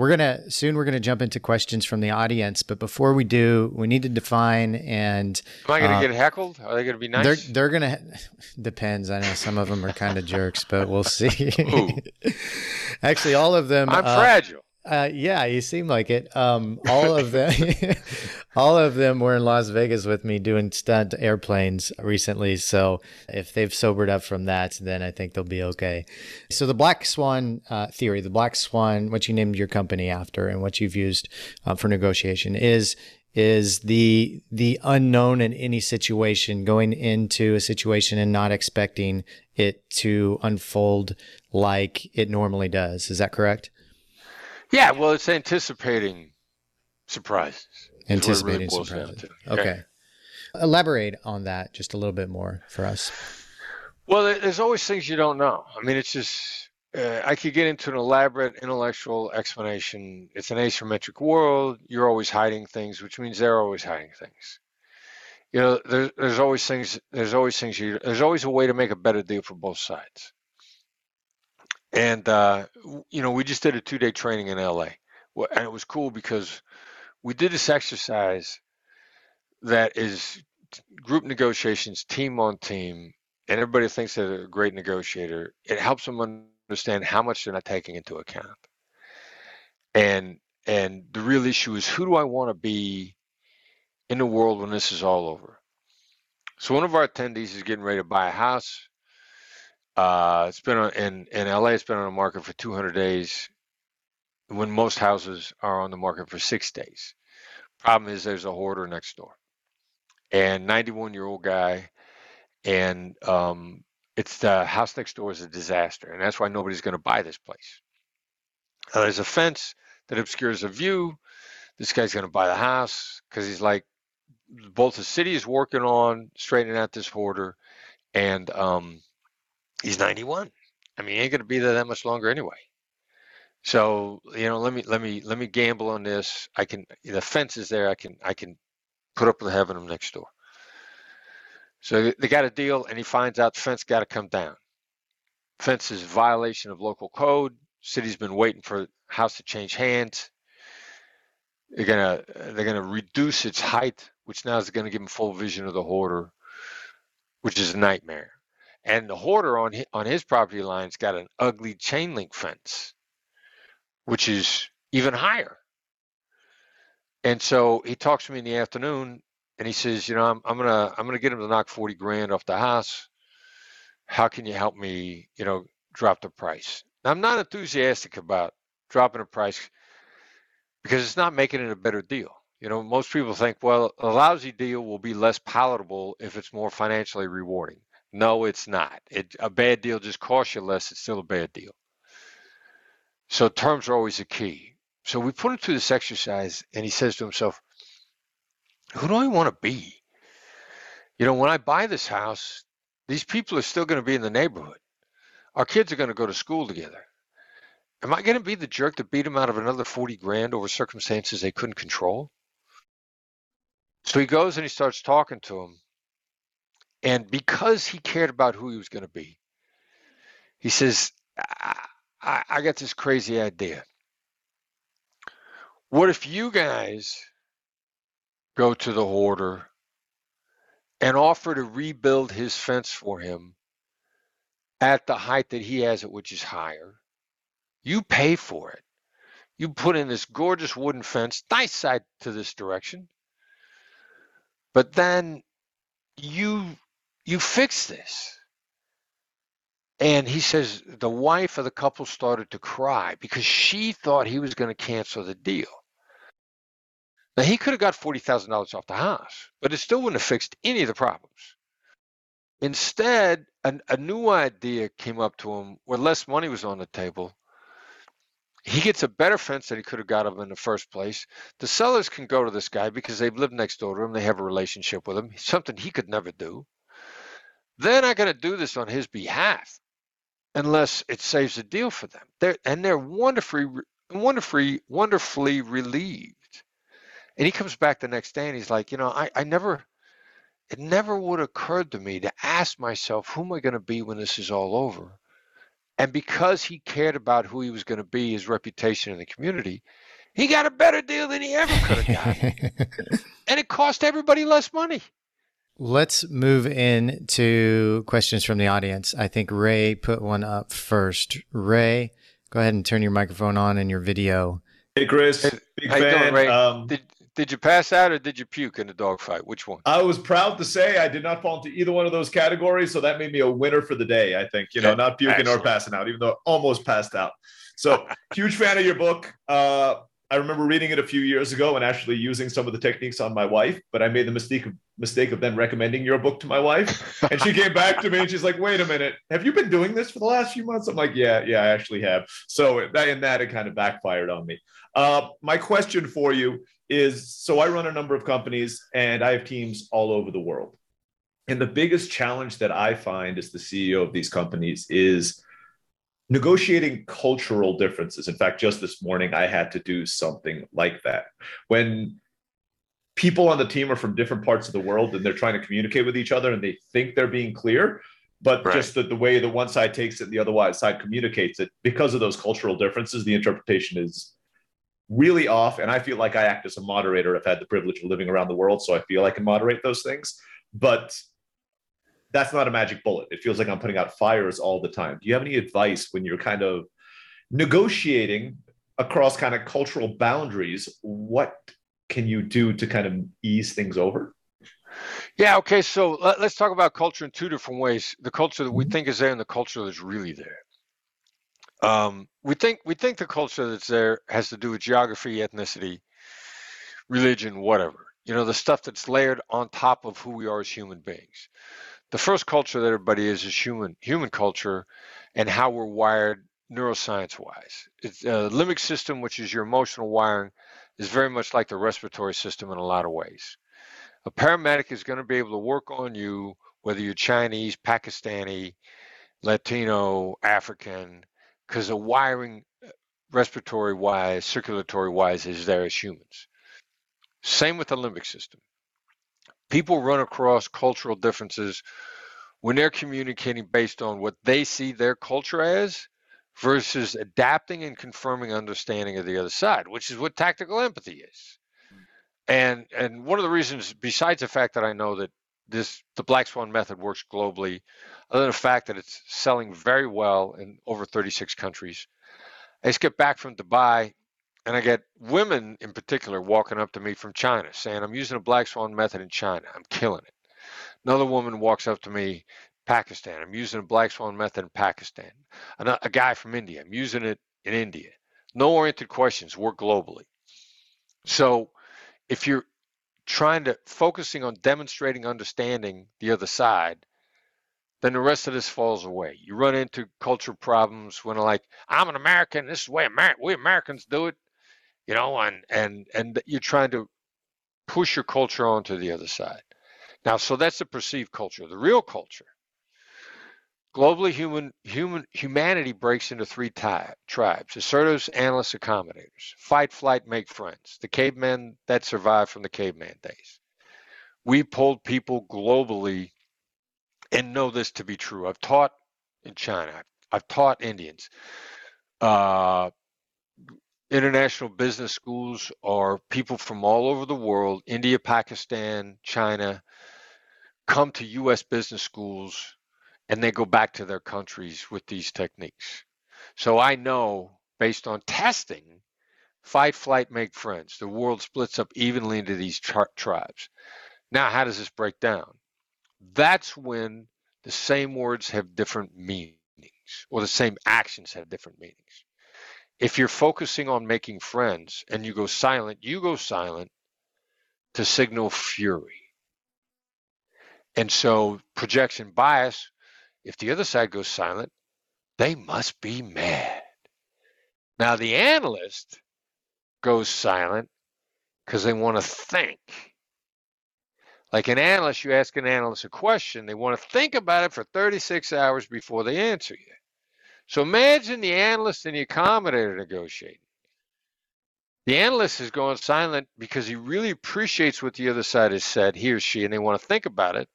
We're gonna soon. We're gonna jump into questions from the audience, but before we do, we need to define and. Am I going to uh, get heckled? Are they going to be nice? They're they're gonna depends. I know some of them are kind of jerks, but we'll see. Actually, all of them. I'm uh, fragile. Uh, yeah, you seem like it. Um, all of them, all of them were in Las Vegas with me doing stunt airplanes recently. So if they've sobered up from that, then I think they'll be okay. So the black swan uh, theory, the black swan, what you named your company after, and what you've used uh, for negotiation is is the the unknown in any situation, going into a situation and not expecting it to unfold like it normally does. Is that correct? Yeah, well, it's anticipating surprises. Anticipating really surprises. Okay. Elaborate on that just a little bit more for us. Well, there's always things you don't know. I mean, it's just uh, I could get into an elaborate intellectual explanation. It's an asymmetric world. You're always hiding things, which means they're always hiding things. You know, there's there's always things. There's always things. You, there's always a way to make a better deal for both sides. And uh, you know, we just did a two-day training in LA, and it was cool because we did this exercise that is group negotiations, team on team, and everybody thinks they're a great negotiator. It helps them understand how much they're not taking into account. And and the real issue is who do I want to be in the world when this is all over? So one of our attendees is getting ready to buy a house. Uh, it's been on, in in LA. It's been on the market for 200 days, when most houses are on the market for six days. Problem is, there's a hoarder next door, and 91 year old guy, and um, it's the house next door is a disaster, and that's why nobody's going to buy this place. There's a fence that obscures the view. This guy's going to buy the house because he's like, both the city is working on straightening out this hoarder, and um, he's 91. I mean, he ain't going to be there that much longer anyway. So you know, let me let me let me gamble on this. I can the fence is there. I can I can put up with having him next door. So they got a deal, and he finds out the fence got to come down. Fence is violation of local code. City's been waiting for house to change hands. They're gonna they're gonna reduce its height, which now is gonna give them full vision of the hoarder, which is a nightmare. And the hoarder on his, on his property line's got an ugly chain link fence, which is even higher. And so he talks to me in the afternoon and he says, you know, I'm, I'm gonna I'm gonna get him to knock 40 grand off the house. How can you help me, you know, drop the price? Now, I'm not enthusiastic about dropping a price because it's not making it a better deal. You know, most people think, well, a lousy deal will be less palatable if it's more financially rewarding. No, it's not. It, a bad deal just costs you less. It's still a bad deal. So terms are always a key. So we put him through this exercise, and he says to himself, who do I want to be? You know, when I buy this house, these people are still going to be in the neighborhood. Our kids are going to go to school together. Am I going to be the jerk that beat them out of another 40 grand over circumstances they couldn't control? So he goes and he starts talking to him. And because he cared about who he was going to be, he says, I, I, I got this crazy idea. What if you guys go to the hoarder and offer to rebuild his fence for him at the height that he has it, which is higher. You pay for it. You put in this gorgeous wooden fence, nice side to this direction. But then you you fix this. And he says the wife of the couple started to cry because she thought he was going to cancel the deal. Now he could have got forty thousand dollars off the house, but it still wouldn't have fixed any of the problems. Instead, a, a new idea came up to him where less money was on the table. He gets a better fence than he could have got him in the first place. The sellers can go to this guy because they've lived next door to him. They have a relationship with him, something he could never do. They're not going to do this on his behalf unless it saves a deal for them. They're, and they're wonderfully, wonderfully, wonderfully relieved and he comes back the next day and he's like, you know, I, I never, it never would have occurred to me to ask myself, who am I going to be when this is all over? And because he cared about who he was going to be, his reputation in the community, he got a better deal than he ever could have got. and it cost everybody less money. Let's move in to questions from the audience. I think Ray put one up first. Ray, go ahead and turn your microphone on and your video. Hey, Chris. Hey, big fan. Doing, Ray? Um, did, did you pass out or did you puke in the dogfight? Which one? I was proud to say I did not fall into either one of those categories, so that made me a winner for the day. I think you know, not puking Excellent. or passing out, even though I almost passed out. So huge fan of your book. Uh, I remember reading it a few years ago and actually using some of the techniques on my wife, but I made the mistake of, mistake of then recommending your book to my wife. And she came back to me and she's like, wait a minute, have you been doing this for the last few months? I'm like, yeah, yeah, I actually have. So that, and that, it kind of backfired on me. Uh, my question for you is so I run a number of companies and I have teams all over the world. And the biggest challenge that I find as the CEO of these companies is negotiating cultural differences. In fact, just this morning, I had to do something like that. When people on the team are from different parts of the world and they're trying to communicate with each other and they think they're being clear, but right. just the, the way the one side takes it, the other side communicates it, because of those cultural differences, the interpretation is really off. And I feel like I act as a moderator. I've had the privilege of living around the world, so I feel I can moderate those things. But that's not a magic bullet. It feels like I'm putting out fires all the time. Do you have any advice when you're kind of negotiating across kind of cultural boundaries? What can you do to kind of ease things over? Yeah, okay. So let, us talk about culture in two different ways the culture that we mm-hmm. think is there and the culture that's really there. Um, we think we think the culture that's there has to do with geography, ethnicity, religion, whatever. You know, the stuff that's layered on top of who we are as human beings the first culture that everybody is is human human culture and how we're wired neuroscience wise. It's uh, limbic system which is your emotional wiring is very much like the respiratory system in a lot of ways. A paramedic is going to be able to work on you whether you're chinese pakistani latino african because the wiring uh, respiratory wise circulatory wise is there as humans. Same with the limbic system people run across cultural differences when they're communicating based on what they see their culture as versus adapting and confirming understanding of the other side, which is what tactical empathy is. And and one of the reasons, besides the fact that I know that this the Black Swan method works globally, other than the fact that it's selling very well in over 36 countries. I just back from Dubai and I get women in particular walking up to me from China saying, I'm using a black swan method in China. I'm killing it. Another woman walks up to me, Pakistan. I'm using a black swan method in Pakistan. A, a guy from India. I'm using it in India. No oriented questions work globally. So if you're trying to focusing on demonstrating understanding the other side, then the rest of this falls away. You run into culture problems when like, I'm an American, this is the way Amer- we Americans do it you know, and and and you're trying to push your culture onto the other side. Now, so that's the perceived culture. The real culture, globally human human humanity breaks into three ty- tribes: assertives, analysts, accommodators. Fight, flight, make friends. The cavemen that survived from the caveman days. We pulled people globally and know this to be true. I've taught in China. I've taught Indians. Uh, international business schools are people from all over the world India, Pakistan, China come to US business schools and they go back to their countries with these techniques. So I know based on testing, fight, flight, make friends. The world splits up evenly into these tri- tribes. Now, how does this break down? That's when the same words have different meanings or the same actions have different meanings if you're focusing on making friends and you go silent, you go silent to signal fury. And so, projection bias, if the other side goes silent, they must be mad. Now, the analyst goes silent because they want to think. Like an analyst, you ask an analyst a question, they want to think about it for 36 hours before they answer you. So imagine the analyst and the accommodator negotiating. The analyst is going silent because he really appreciates what the other side has said, he or she, and they want to think about it.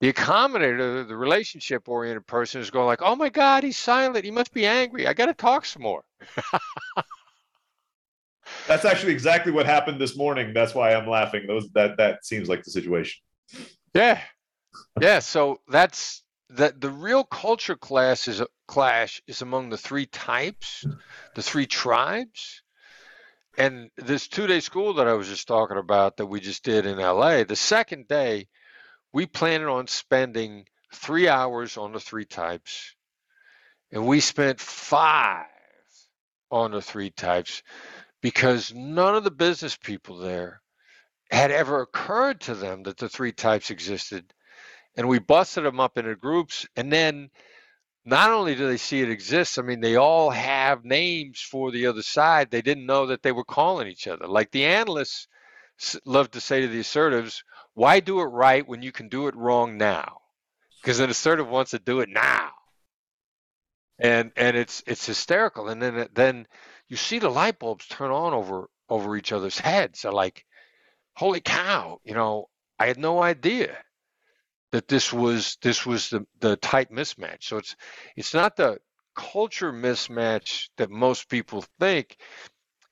The accommodator, the relationship oriented person, is going like, "Oh my God, he's silent. He must be angry. I got to talk some more." That's actually exactly what happened this morning. That's why I'm laughing. Those that that seems like the situation. Yeah, yeah. So that's that the real culture class is clash is among the three types, the three tribes. And this two day school that I was just talking about that we just did in LA, the second day, we planned on spending three hours on the three types. And we spent five on the three types because none of the business people there had ever occurred to them that the three types existed and we busted them up into groups and then not only do they see it exists, I mean, they all have names for the other side. They didn't know that they were calling each other. Like the analysts love to say to the assertives, why do it right when you can do it wrong now? Because an assertive wants to do it now. And and it's it's hysterical. And then then you see the light bulbs turn on over over each other's heads. They're like, holy cow, you know, I had no idea that this was this was the the type mismatch. So it's it's not the culture mismatch that most people think.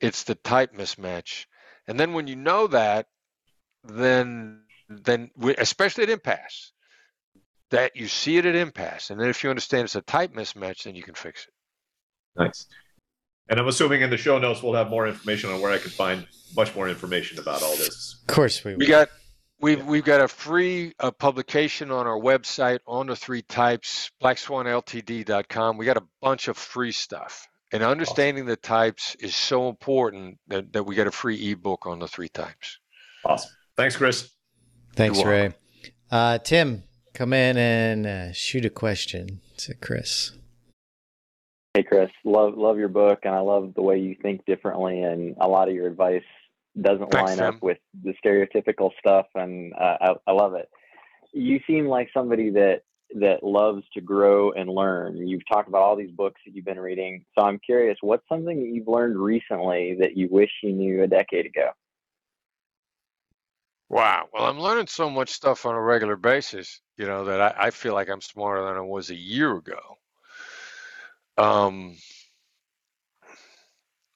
It's the type mismatch. And then when you know that, then then especially at impasse, that you see it at impasse, and then if you understand it's a type mismatch, then you can fix it. Nice. And I'm assuming in the show notes we'll have more information on where I can find much more information about all this. Of course, we will. We got We've we've got a free uh, publication on our website on the three types, blackswanltd.com. We got a bunch of free stuff. And understanding awesome. the types is so important that, that we got a free ebook on the three types. Awesome. Thanks, Chris. Thanks, Ray. Uh, Tim, come in and uh, shoot a question to Chris. Hey, Chris. Love love your book, and I love the way you think differently, and a lot of your advice doesn't Thanks, line Tim. up with the stereotypical stuff, and uh, I, I love it. You seem like somebody that that loves to grow and learn. You've talked about all these books that you've been reading, so I'm curious, what's something that you've learned recently that you wish you knew a decade ago? Wow. Well, I'm learning so much stuff on a regular basis, you know, that I, I feel like I'm smarter than I was a year ago. Um,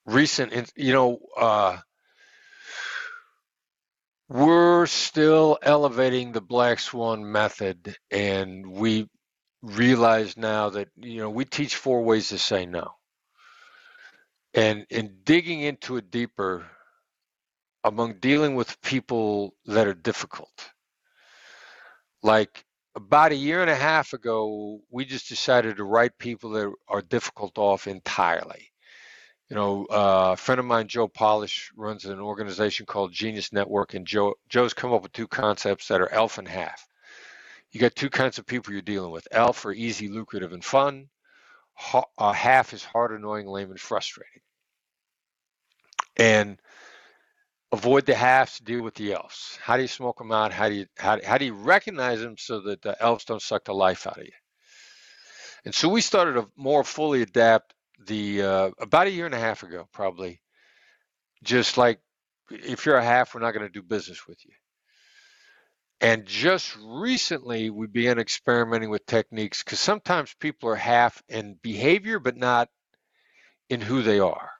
recent, you know, uh, we're still elevating the black swan method and we realize now that you know we teach four ways to say no. And in digging into it deeper among dealing with people that are difficult. Like about a year and a half ago we just decided to write people that are difficult off entirely you know, uh, a friend of mine, Joe Polish, runs an organization called Genius Network, and Joe Joe's come up with two concepts that are elf and half. You got two kinds of people you're dealing with. Elf are easy, lucrative, and fun. Ha- uh, half is hard, annoying, lame, and frustrating. And avoid the halves deal with the elves. How do you smoke them out? How do you how, how do you recognize them so that the elves don't suck the life out of you? And so we started to more fully adapt the uh, about a year and a half ago, probably, just like if you're a half, we're not going to do business with you. And just recently, we began experimenting with techniques because sometimes people are half in behavior, but not in who they are.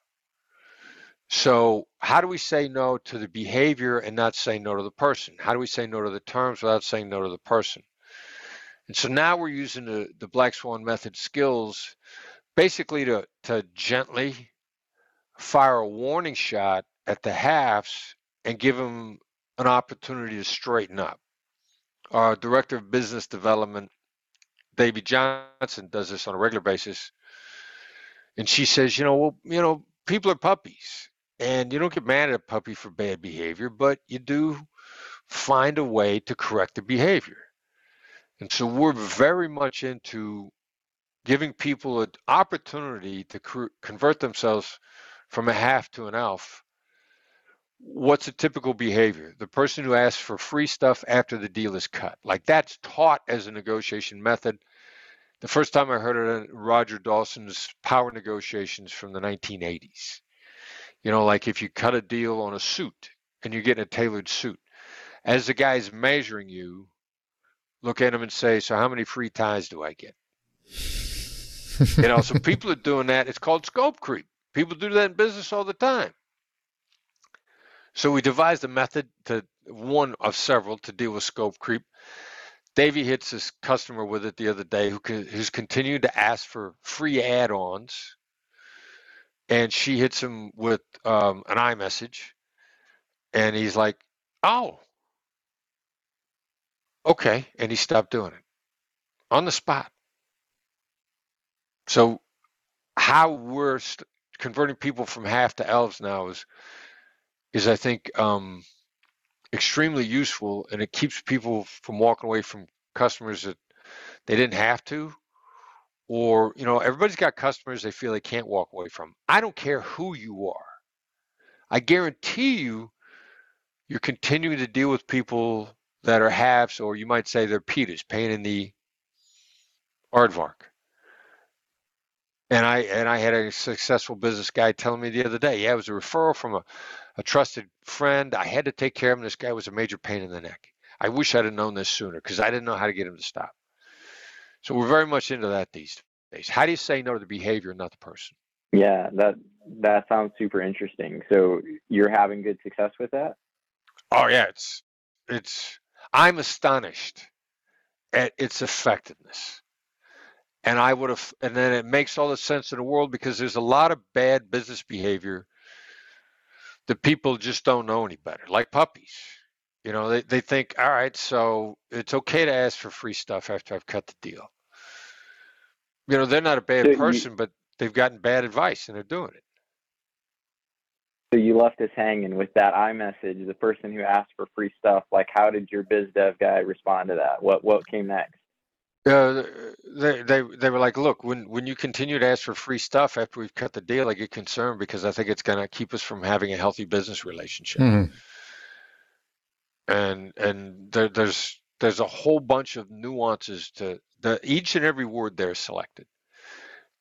So, how do we say no to the behavior and not say no to the person? How do we say no to the terms without saying no to the person? And so now we're using the, the Black Swan method skills basically to, to gently fire a warning shot at the halves and give them an opportunity to straighten up. Our director of business development, Davy Johnson, does this on a regular basis. And she says, you know, well, you know, people are puppies. And you don't get mad at a puppy for bad behavior, but you do find a way to correct the behavior. And so we're very much into giving people an opportunity to convert themselves from a half to an elf. What's a typical behavior? The person who asks for free stuff after the deal is cut. Like that's taught as a negotiation method. The first time I heard it in Roger Dawson's power negotiations from the 1980s. You know, like if you cut a deal on a suit and you're getting a tailored suit, as the guy's measuring you, look at him and say, So, how many free ties do I get? You know, so people are doing that. It's called scope creep. People do that in business all the time. So we devised a method to one of several to deal with scope creep. Davey hits his customer with it the other day who who's continued to ask for free add-ons, and she hits him with um, an iMessage, and he's like, "Oh, okay," and he stopped doing it on the spot. So how we're st- converting people from half to elves now is is I think um, extremely useful, and it keeps people from walking away from customers that they didn't have to, or you know everybody's got customers they feel they can't walk away from. I don't care who you are. I guarantee you you're continuing to deal with people that are halves or you might say they're peters paying in the aardvark and i and i had a successful business guy telling me the other day yeah it was a referral from a, a trusted friend i had to take care of him this guy was a major pain in the neck i wish i'd have known this sooner because i didn't know how to get him to stop so we're very much into that these days. How do you say no to the behavior, not the person? Yeah, that that sounds super interesting. So you're having good success with that? Oh yeah, it's it's I'm astonished at its effectiveness. And I would have and then it makes all the sense in the world because there's a lot of bad business behavior that people just don't know any better, like puppies. You know, they, they think, all right, so it's okay to ask for free stuff after I've cut the deal. You know, they're not a bad So you- person, but they've gotten bad advice and they're doing it. So you left us hanging with that iMessage, the person who asked for free stuff. Like, how did your biz dev guy respond to that? What what came next? Uh, they, they they were like, look, when when you continue to ask for free stuff after we've cut the deal, I get concerned because I think it's going to keep us from having a healthy business relationship. Mhm. And and there, there's there's a whole bunch of nuances to the each and every word there is selected,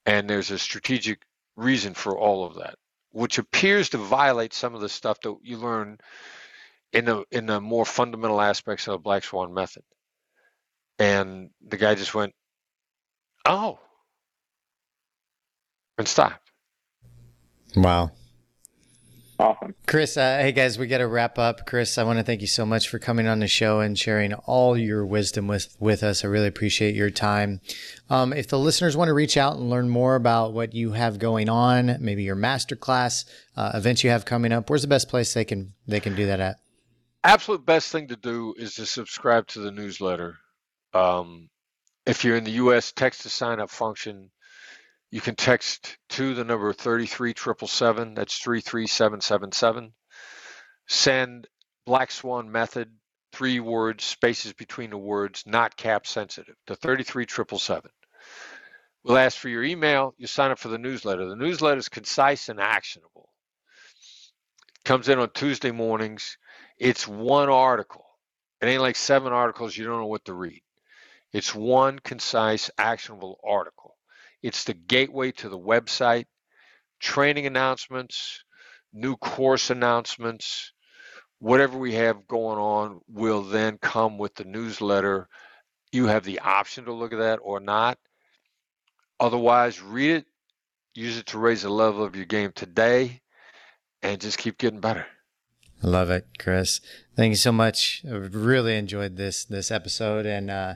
and there's a strategic reason for all of that, which appears to violate some of the stuff that you learn in the in the more fundamental aspects of the Black Swan method. And the guy just went, "Oh," and stopped. Wow. Awesome. Chris, uh, hey guys, we got to wrap up. Chris, I want to thank you so much for coming on the show and sharing all your wisdom with, with us. I really appreciate your time. Um, if the listeners want to reach out and learn more about what you have going on, maybe your masterclass uh, events you have coming up, where's the best place they can they can do that at? absolute best thing to do is to subscribe to the newsletter. Um, if you're in the U.S., text the sign up function. You can text to the number 33777. That's 33777. Send Black Swan method, three words, spaces between the words, not cap sensitive, to 33777. We'll ask for your email. You sign up for the newsletter. The newsletter is concise and actionable. It comes in on Tuesday mornings. It's one article. It ain't like seven articles you don't know what to read. It's one concise, actionable article. It's the gateway to the website, training announcements, new course announcements, whatever we have going on will then come with the newsletter. You have the option to look at that or not. Otherwise, read it, use it to raise the level of your game today, and just keep getting better. I love it, Chris. Thank you so much. I really enjoyed this this episode, and uh,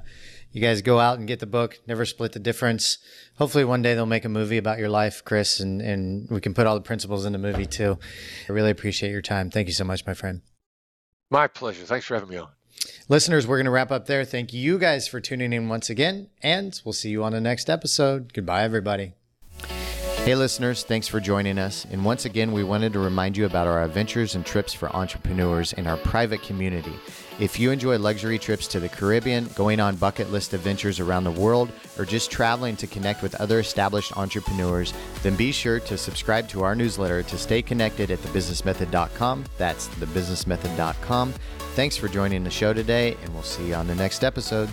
you guys go out and get the book. Never split the difference. Hopefully, one day they'll make a movie about your life, Chris, and and we can put all the principles in the movie too. I really appreciate your time. Thank you so much, my friend. My pleasure. Thanks for having me on. Listeners, we're going to wrap up there. Thank you guys for tuning in once again, and we'll see you on the next episode. Goodbye, everybody. Hey, listeners, thanks for joining us. And once again, we wanted to remind you about our adventures and trips for entrepreneurs in our private community. If you enjoy luxury trips to the Caribbean, going on bucket list adventures around the world, or just traveling to connect with other established entrepreneurs, then be sure to subscribe to our newsletter to stay connected at thebusinessmethod.com. That's thebusinessmethod.com. Thanks for joining the show today, and we'll see you on the next episode.